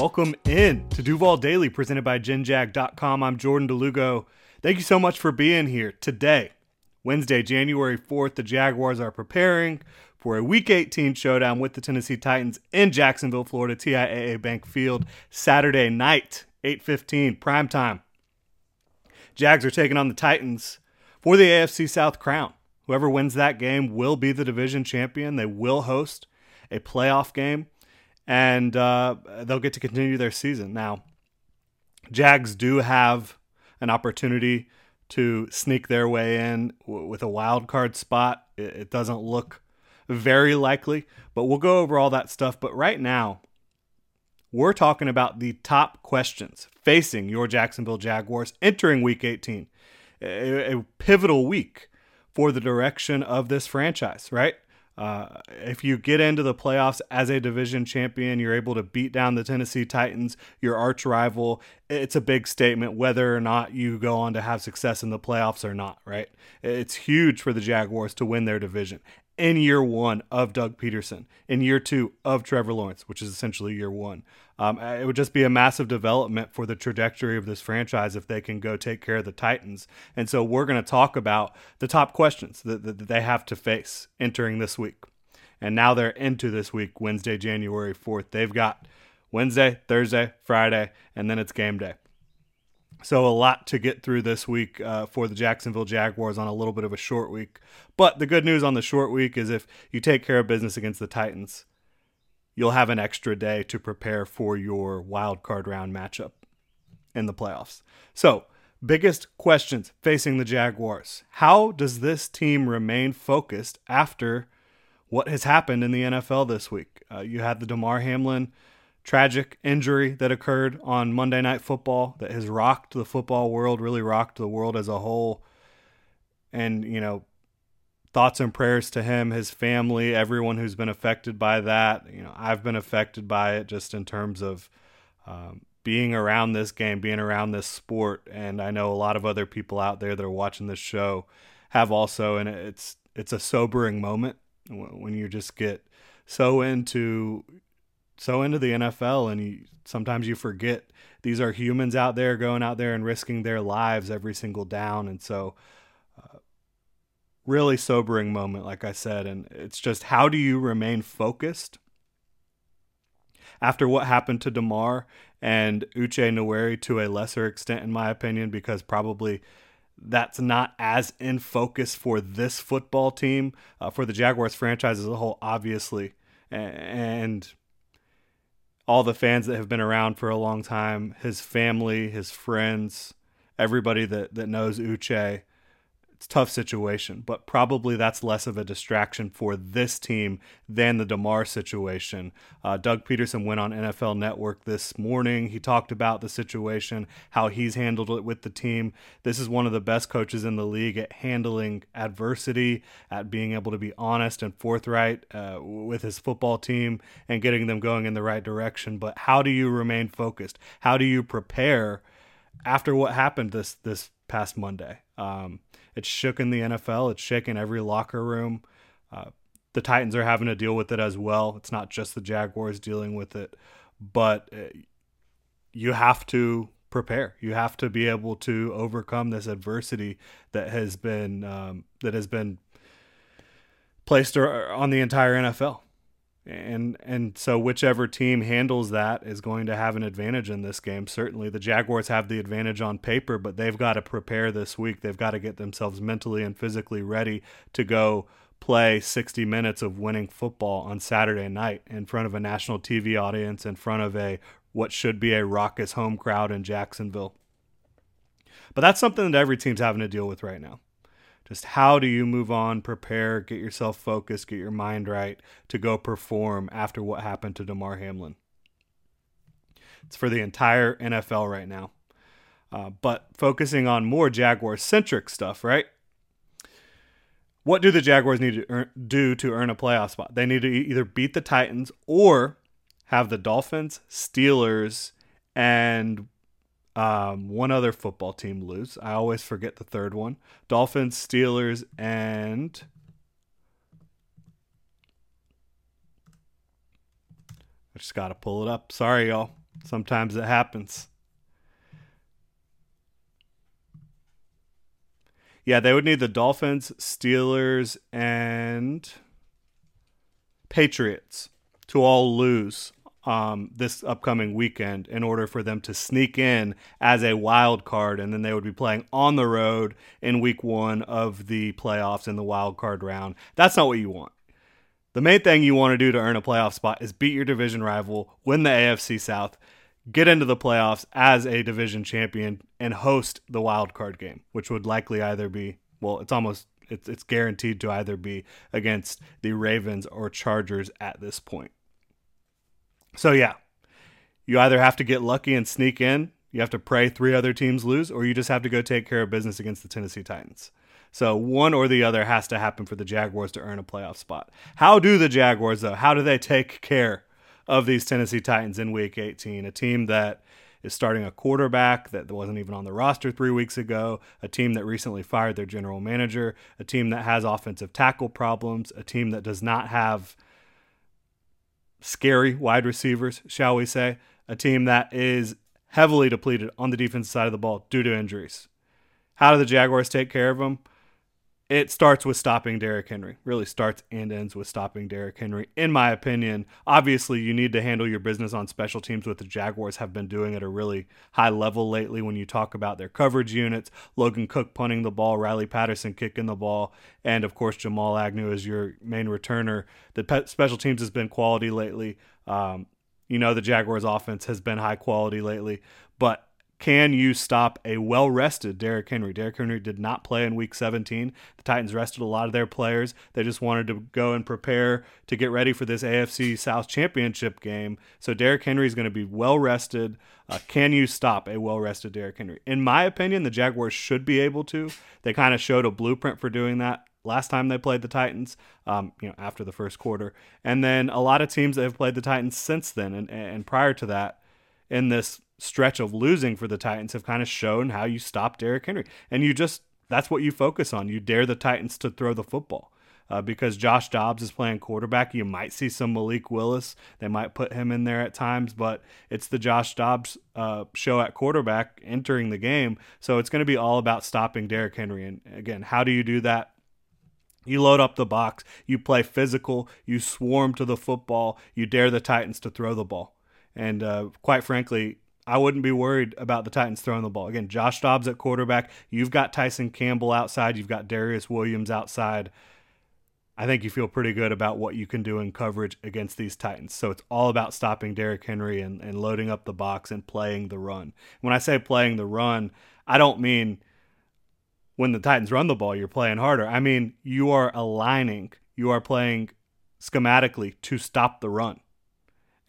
Welcome in to Duval Daily, presented by GenJag.com. I'm Jordan de Lugo. Thank you so much for being here today. Wednesday, January 4th, the Jaguars are preparing for a Week 18 showdown with the Tennessee Titans in Jacksonville, Florida, TIAA Bank Field, Saturday night, 8:15 prime time. Jags are taking on the Titans for the AFC South crown. Whoever wins that game will be the division champion. They will host a playoff game and uh, they'll get to continue their season. Now, Jags do have an opportunity to sneak their way in w- with a wild card spot. It, it doesn't look very likely, but we'll go over all that stuff. But right now, we're talking about the top questions facing your Jacksonville Jaguars entering Week 18, a, a pivotal week for the direction of this franchise, right? Uh, if you get into the playoffs as a division champion, you're able to beat down the Tennessee Titans, your arch rival. It's a big statement whether or not you go on to have success in the playoffs or not, right? It's huge for the Jaguars to win their division in year one of Doug Pederson, in year two of Trevor Lawrence, which is essentially year one. Um, it would just be a massive development for the trajectory of this franchise if they can go take care of the Titans. And so we're going to talk about the top questions that, that, that they have to face entering this week. And now they're into this week, Wednesday, January 4th. They've got Wednesday, Thursday, Friday, and then it's game day. So, a lot to get through this week uh, for the Jacksonville Jaguars on a little bit of a short week. But the good news on the short week is if you take care of business against the Titans, you'll have an extra day to prepare for your wild card round matchup in the playoffs. So, biggest questions facing the Jaguars How does this team remain focused after what has happened in the NFL this week? Uh, you had the Damar Hamlin tragic injury that occurred on Monday Night Football that has rocked the football world, really rocked the world as a whole. And, you know, thoughts and prayers to him, his family, everyone who's been affected by that. You know, I've been affected by it just in terms of um, being around this game, being around this sport, and I know a lot of other people out there that are watching this show have also, and it's it's a sobering moment when you just get so into so into the NFL and you, sometimes you forget these are humans out there going out there and risking their lives every single down. And so uh, really sobering moment like I said and it's just how do you remain focused after what happened to Damar and Uche Nwaneri to a lesser extent in my opinion? Because probably that's not as in focus for this football team uh, for the Jaguars franchise as a whole obviously. And all the fans that have been around for a long time, his family, his friends, everybody that, that knows Uche tough situation, but probably that's less of a distraction for this team than the Damar situation. Uh, Doug Pederson went on NFL Network this morning. He talked about the situation, how he's handled it with the team. This is one of the best coaches in the league at handling adversity, at being able to be honest and forthright uh, with his football team and getting them going in the right direction. But how do you remain focused? How do you prepare after what happened this this past Monday? Um, it's shook in the NFL. It's shaken every locker room. Uh, the Titans are having to deal with it as well. It's not just the Jaguars dealing with it, but uh, you have to prepare. You have to be able to overcome this adversity that has been um, that has been placed on the entire NFL and and so whichever team handles that is going to have an advantage in this game. Certainly the jaguars have the advantage on paper but they've got to prepare this week. They've got to get themselves mentally and physically ready to go play 60 minutes of winning football on saturday night in front of a national tv audience in front of a what should be a raucous home crowd in jacksonville. But that's something that every team's having to deal with right now Just how do you move on, prepare, get yourself focused, get your mind right to go perform after what happened to Damar Hamlin? It's for the entire NFL right now. Uh, but focusing on more Jaguar centric stuff, right? What do the Jaguars need to earn, do to earn a playoff spot? They need to either beat the Titans or have the Dolphins, Steelers, and um, one other football team lose. I always forget the third one. Dolphins, Steelers, and I just got to pull it up. Sorry, y'all. Sometimes it happens. Yeah, they would need the Dolphins, Steelers, and Patriots to all lose um, this upcoming weekend in order for them to sneak in as a wild card, and then they would be playing on the road in week one of the playoffs in the wild card round. That's not what you want. The main thing you want to do to earn a playoff spot is beat your division rival, win the AFC South, get into the playoffs as a division champion, and host the wild card game, which would likely either be well, it's almost it's it's guaranteed to either be against the Ravens or Chargers at this point. So yeah, you either have to get lucky and sneak in, you have to pray three other teams lose, or you just have to go take care of business against the Tennessee Titans. So one or the other has to happen for the Jaguars to earn a playoff spot. How do the Jaguars though? How do they take care of these Tennessee Titans in week 18? A team that is starting a quarterback that wasn't even on the roster 3 weeks ago, a team that recently fired their general manager, a team that has offensive tackle problems, a team that does not have scary wide receivers, shall we say, a team that is heavily depleted on the defensive side of the ball due to injuries. How do the Jaguars take care of them? It starts with stopping Derrick Henry. Really starts and ends with stopping Derrick Henry, in my opinion. Obviously, you need to handle your business on special teams, what the Jaguars have been doing at a really high level lately when you talk about their coverage units. Logan Cooke punting the ball, Riley Patterson kicking the ball, and of course, Jamal Agnew as your main returner. The special teams has been quality lately. Um, you know, the Jaguars offense has been high quality lately, but can you stop a well rested Derrick Henry? Derrick Henry did not play in week 17. The Titans rested a lot of their players. They just wanted to go and prepare to get ready for this AFC South Championship game. So Derrick Henry is going to be well rested. Uh, can you stop a well rested Derrick Henry? In my opinion, the Jaguars should be able to. They kind of showed a blueprint for doing that last time they played the Titans, um, you know, after the first quarter. And then a lot of teams that have played the Titans since then and, and prior to that in this stretch of losing for the Titans have kind of shown how you stop Derrick Henry. And you just, that's what you focus on. You dare the Titans to throw the football. Uh, because Josh Dobbs is playing quarterback. You might see some Malik Willis. They might put him in there at times, but it's the Josh Dobbs uh, show at quarterback entering the game. So it's going to be all about stopping Derrick Henry. And again, how do you do that? You load up the box, you play physical, you swarm to the football, you dare the Titans to throw the ball. And uh, quite frankly, I wouldn't be worried about the Titans throwing the ball. Again, Josh Dobbs at quarterback. You've got Tyson Campbell outside. You've got Darious Williams outside. I think you feel pretty good about what you can do in coverage against these Titans. So it's all about stopping Derrick Henry and, and loading up the box and playing the run. When I say playing the run, I don't mean when the Titans run the ball, you're playing harder. I mean, you are aligning, you are playing schematically to stop the run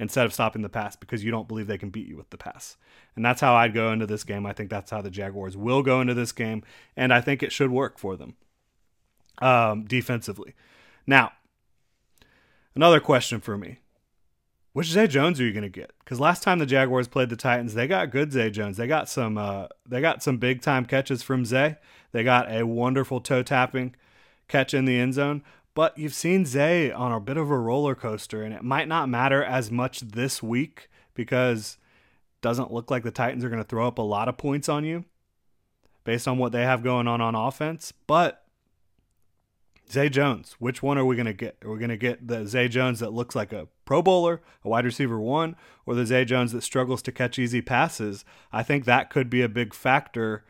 instead of stopping the pass because you don't believe they can beat you with the pass. And that's how I'd go into this game. I think that's how the Jaguars will go into this game, and I think it should work for them um, defensively. Now, another question for me. Which Zay Jones are you going to get? Because last time the Jaguars played the Titans, they got good Zay Jones. They got some, uh, they got some big time catches from Zay. They got a wonderful toe tapping catch in the end zone. But you've seen Zay on a bit of a roller coaster, and it might not matter as much this week because doesn't look like the Titans are going to throw up a lot of points on you based on what they have going on on offense. But Zay Jones, which one are we going to get? Are we going to get the Zay Jones that looks like a Pro Bowler, a wide receiver one, or the Zay Jones that struggles to catch easy passes? I think that could be a big factor,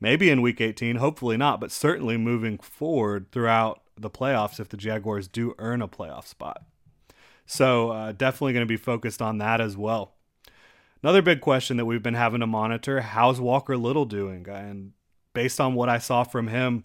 maybe in week 18, hopefully not, but certainly moving forward throughout the playoffs if the Jaguars do earn a playoff spot. So uh, definitely going to be focused on that as well. Another big question that we've been having to monitor: How's Walker Little doing? And based on what I saw from him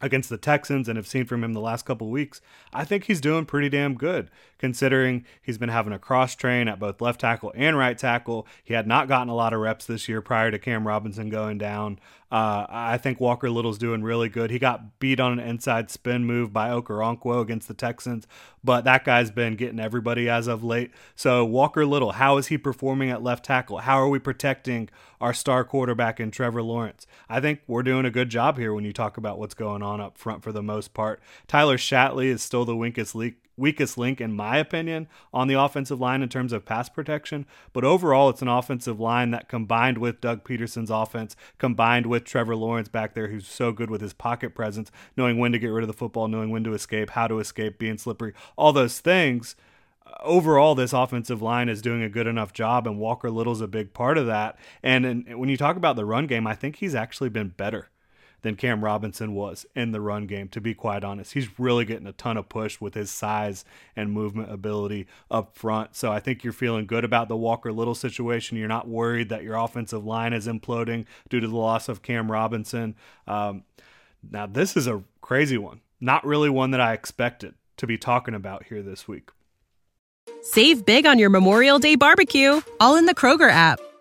against the Texans and have seen from him the last couple weeks, I think he's doing pretty damn good considering he's been having a cross train at both left tackle and right tackle. He had not gotten a lot of reps this year prior to Cam Robinson going down. Uh, I think Walker Little's doing really good. He got beat on an inside spin move by Okoronkwo against the Texans, but that guy's been getting everybody as of late. So Walker Little, how is he performing at left tackle? How are we protecting our star quarterback in Trevor Lawrence? I think we're doing a good job here when you talk about what's going on up front for the most part. Tyler Shatley is still the weakest link weakest link, in my opinion, on the offensive line in terms of pass protection. But overall, it's an offensive line that combined with Doug Pederson's offense, combined with Trevor Lawrence back there, who's so good with his pocket presence, knowing when to get rid of the football, knowing when to escape, how to escape, being slippery, all those things. Overall, this offensive line is doing a good enough job, and Walker Little's a big part of that. And, and when you talk about the run game, I think he's actually been better than Cam Robinson was in the run game, to be quite honest. He's really getting a ton of push with his size and movement ability up front. So I think you're feeling good about the Walker Little situation. You're not worried that your offensive line is imploding due to the loss of Cam Robinson. Um, now, this is a crazy one. Not really one that I expected to be talking about here this week. Save big on your Memorial Day barbecue, all in the Kroger app.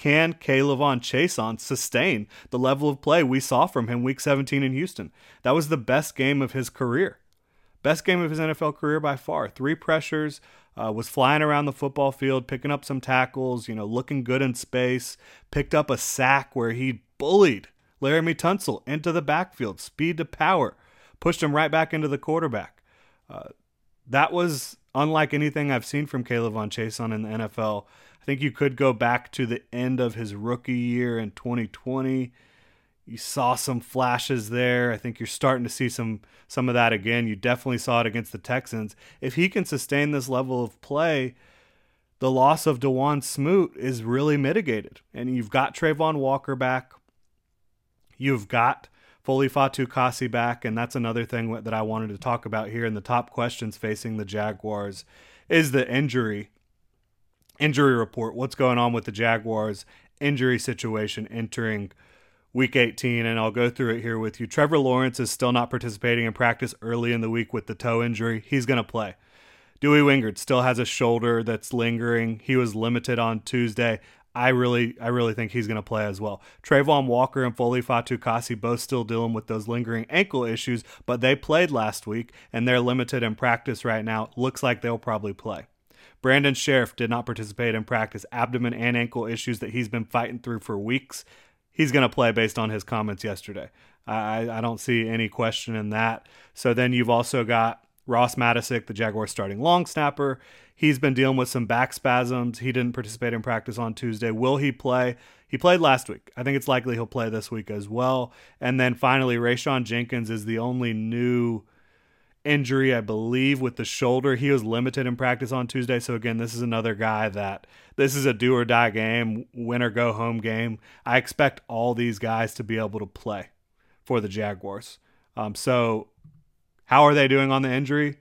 Can K'Lavon Chaisson sustain the level of play we saw from him week 17 in Houston? That was the best game of his career. Best game of his NFL career by far. Three pressures, uh, was flying around the football field, picking up some tackles, you know, looking good in space, picked up a sack where he bullied Laremy Tunsil into the backfield, speed to power, pushed him right back into the quarterback. Uh, that was unlike anything I've seen from K'Lavon Chaisson in the NFL I think you could go back to the end of his rookie year in 2020. You saw some flashes there. I think you're starting to see some some of that again. You definitely saw it against the Texans. If he can sustain this level of play, the loss of Dawuane Smoot is really mitigated. And you've got Travon Walker back. You've got Foley Fatukasi back, and that's another thing that I wanted to talk about here in the top questions facing the Jaguars is the injury injury report, what's going on with the Jaguars injury situation entering week 18 and I'll go through it here with you. Trevor Lawrence is still not participating in practice early in the week with the toe injury. He's going to play. Dewey Wingard still has a shoulder that's lingering. He was limited on Tuesday. I really, I really think he's going to play as well. Travon Walker and Foley Fatukasi both still dealing with those lingering ankle issues, but they played last week and they're limited in practice right now. Looks like they'll probably play. Brandon Scherff did not participate in practice. Abdomen and ankle issues that he's been fighting through for weeks. He's going to play based on his comments yesterday. I, I don't see any question in that. So then you've also got Ross Matiscik, the Jaguars starting long snapper. He's been dealing with some back spasms. He didn't participate in practice on Tuesday. Will he play? He played last week. I think it's likely he'll play this week as well. And then finally, Rayshawn Jenkins is the only new injury, I believe, with the shoulder. He was limited in practice on Tuesday. So, again, this is another guy that this is a do or die game, win or go home game. I expect all these guys to be able to play for the Jaguars. Um, so, how are they doing on the injury?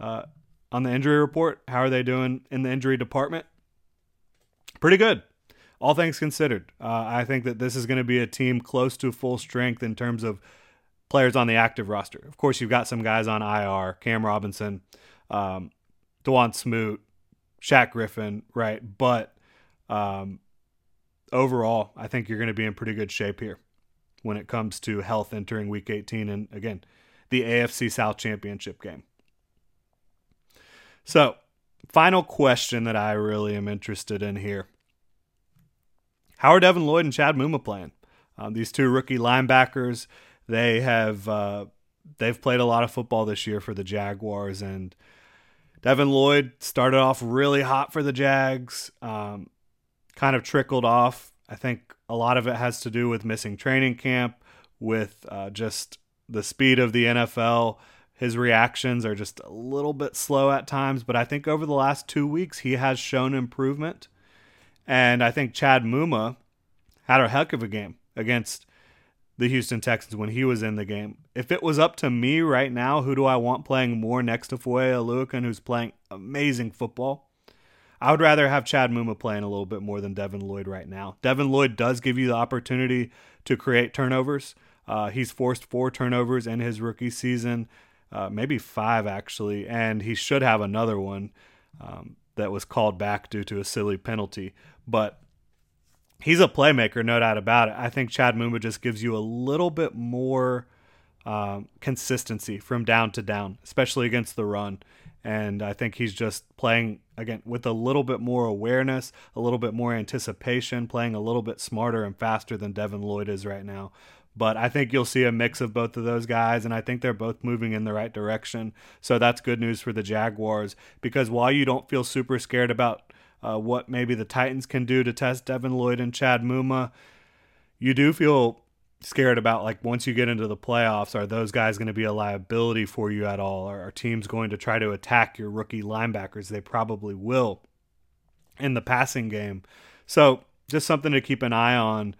Uh, on the injury report, how are they doing in the injury department? Pretty good all things considered, uh, I think that this is going to be a team close to full strength in terms of players on the active roster. Of course, you've got some guys on IR, Cam Robinson, um, Dawuane Smoot, Shaq Griffin, right? But um, overall, I think you're going to be in pretty good shape here when it comes to health entering Week 18 and again the AFC South Championship game. So, final question that I really am interested in here: How are Devin Lloyd and Chad Muma playing? Um, these two rookie linebackers they have uh, they've played a lot of football this year for the Jaguars, and Devin Lloyd started off really hot for the Jags, um, kind of trickled off. I think a lot of it has to do with missing training camp, with uh, just the speed of the NFL. His reactions are just a little bit slow at times, but I think over the last two weeks he has shown improvement. And I think Chad Muma had a heck of a game against the Houston Texans when he was in the game. If it was up to me right now, who do I want playing more next to Foye Oluokun, who's playing amazing football? I would rather have Chad Muma playing a little bit more than Devin Lloyd right now. Devin Lloyd does give you the opportunity to create turnovers. Uh, he's forced four turnovers in his rookie season, uh, maybe five actually, and he should have another one um, that was called back due to a silly penalty. But he's a playmaker, no doubt about it. I think Chad Muma just gives you a little bit more um, consistency from down to down, especially against the run. And I think he's just playing again with a little bit more awareness, a little bit more anticipation, playing a little bit smarter and faster than Devin Lloyd is right now. But I think you'll see a mix of both of those guys, and I think they're both moving in the right direction. So that's good news for the Jaguars because while you don't feel super scared about uh, what maybe the Titans can do to test Devin Lloyd and Chad Muma, you do feel scared about like once you get into the playoffs, are those guys going to be a liability for you at all? Are, are teams going to try to attack your rookie linebackers? They probably will in the passing game. So just something to keep an eye on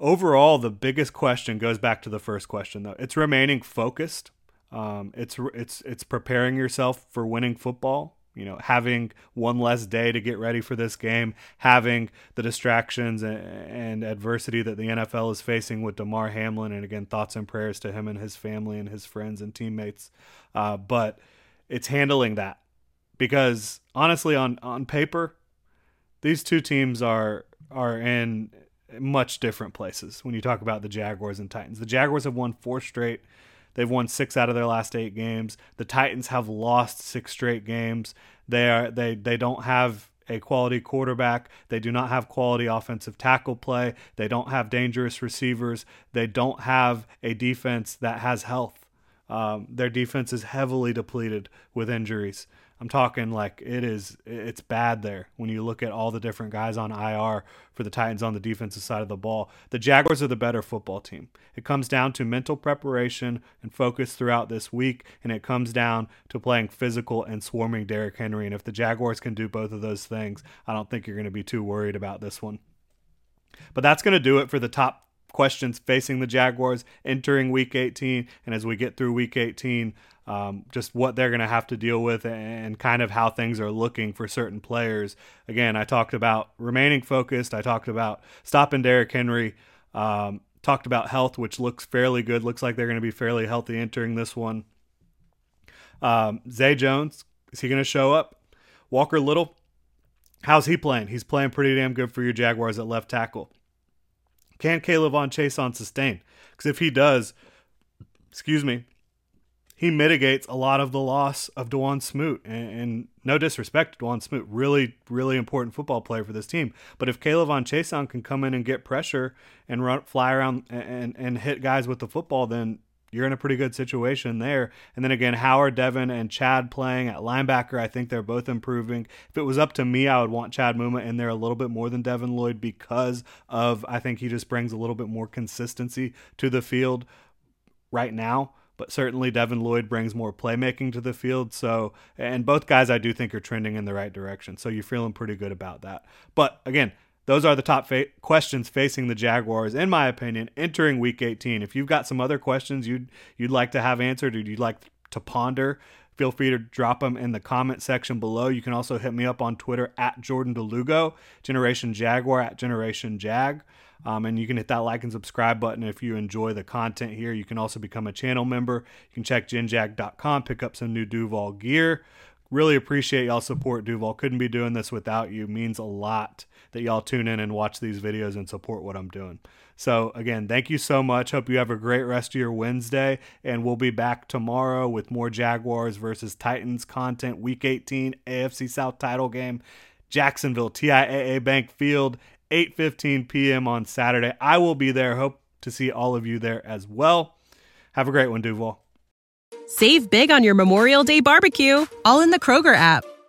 overall, the biggest question goes back to the first question, though. It's remaining focused. Um, it's it's it's preparing yourself for winning football. You know, having one less day to get ready for this game, having the distractions and, and adversity that the NFL is facing with Damar Hamlin, and again, thoughts and prayers to him and his family and his friends and teammates. Uh, but it's handling that because honestly, on on paper, these two teams are are in much different places when you talk about the Jaguars and Titans. The Jaguars have won four straight. They've won six out of their last eight games. The Titans have lost six straight games. They are they they don't have a quality quarterback. They do not have quality offensive tackle play. They don't have dangerous receivers. They don't have a defense that has health. Um, their defense is heavily depleted with injuries. I'm talking like it is it's bad there when you look at all the different guys on IR for the Titans on the defensive side of the ball. The Jaguars are the better football team. It comes down to mental preparation and focus throughout this week and it comes down to playing physical and swarming Derrick Henry and if the Jaguars can do both of those things, I don't think you're going to be too worried about this one. But that's going to do it for the top questions facing the Jaguars entering week 18 and as we get through week 18 um, just what they're going to have to deal with and kind of how things are looking for certain players. Again, I talked about remaining focused. I talked about stopping Derrick Henry. Um, talked about health, which looks fairly good. Looks like they're going to be fairly healthy entering this one. Um, Zay Jones, is he going to show up? Walker Little, how's he playing? He's playing pretty damn good for your Jaguars at left tackle. Can K'Lavon Chaisson sustain? Because if he does, excuse me, he mitigates a lot of the loss of Dawuane Smoot. And, and no disrespect to Dawuane Smoot, really, really important football player for this team. But if K'Lavon Chaisson can come in and get pressure and run, fly around and, and hit guys with the football, then you're in a pretty good situation there. And then again, Howard, Devin, and Chad playing at linebacker, I think they're both improving. If it was up to me, I would want Chad Muma in there a little bit more than Devin Lloyd because of I think he just brings a little bit more consistency to the field right now but certainly Devin Lloyd brings more playmaking to the field. So, and both guys I do think are trending in the right direction. So you're feeling pretty good about that. But again, those are the top fa- questions facing the Jaguars, in my opinion, entering Week 18. If you've got some other questions you'd you'd like to have answered or you'd like to ponder, feel free to drop them in the comment section below. You can also hit me up on Twitter at Jordan de Lugo, Generation Jaguar at Generation Jag. Um, and you can hit that like and subscribe button if you enjoy the content here. You can also become a channel member. You can check genjag.com, pick up some new Duval gear. Really appreciate y'all support Duval. Couldn't be doing this without you. Means a lot that y'all tune in and watch these videos and support what I'm doing. So again, thank you so much. Hope you have a great rest of your Wednesday, and we'll be back tomorrow with more Jaguars versus Titans content. Week 18 AFC South title game, Jacksonville TIAA Bank Field. 8:15 p.m. on Saturday. I will be there. Hope to see all of you there as well. Have a great one, Duval. Save big on your Memorial Day barbecue, all in the Kroger app.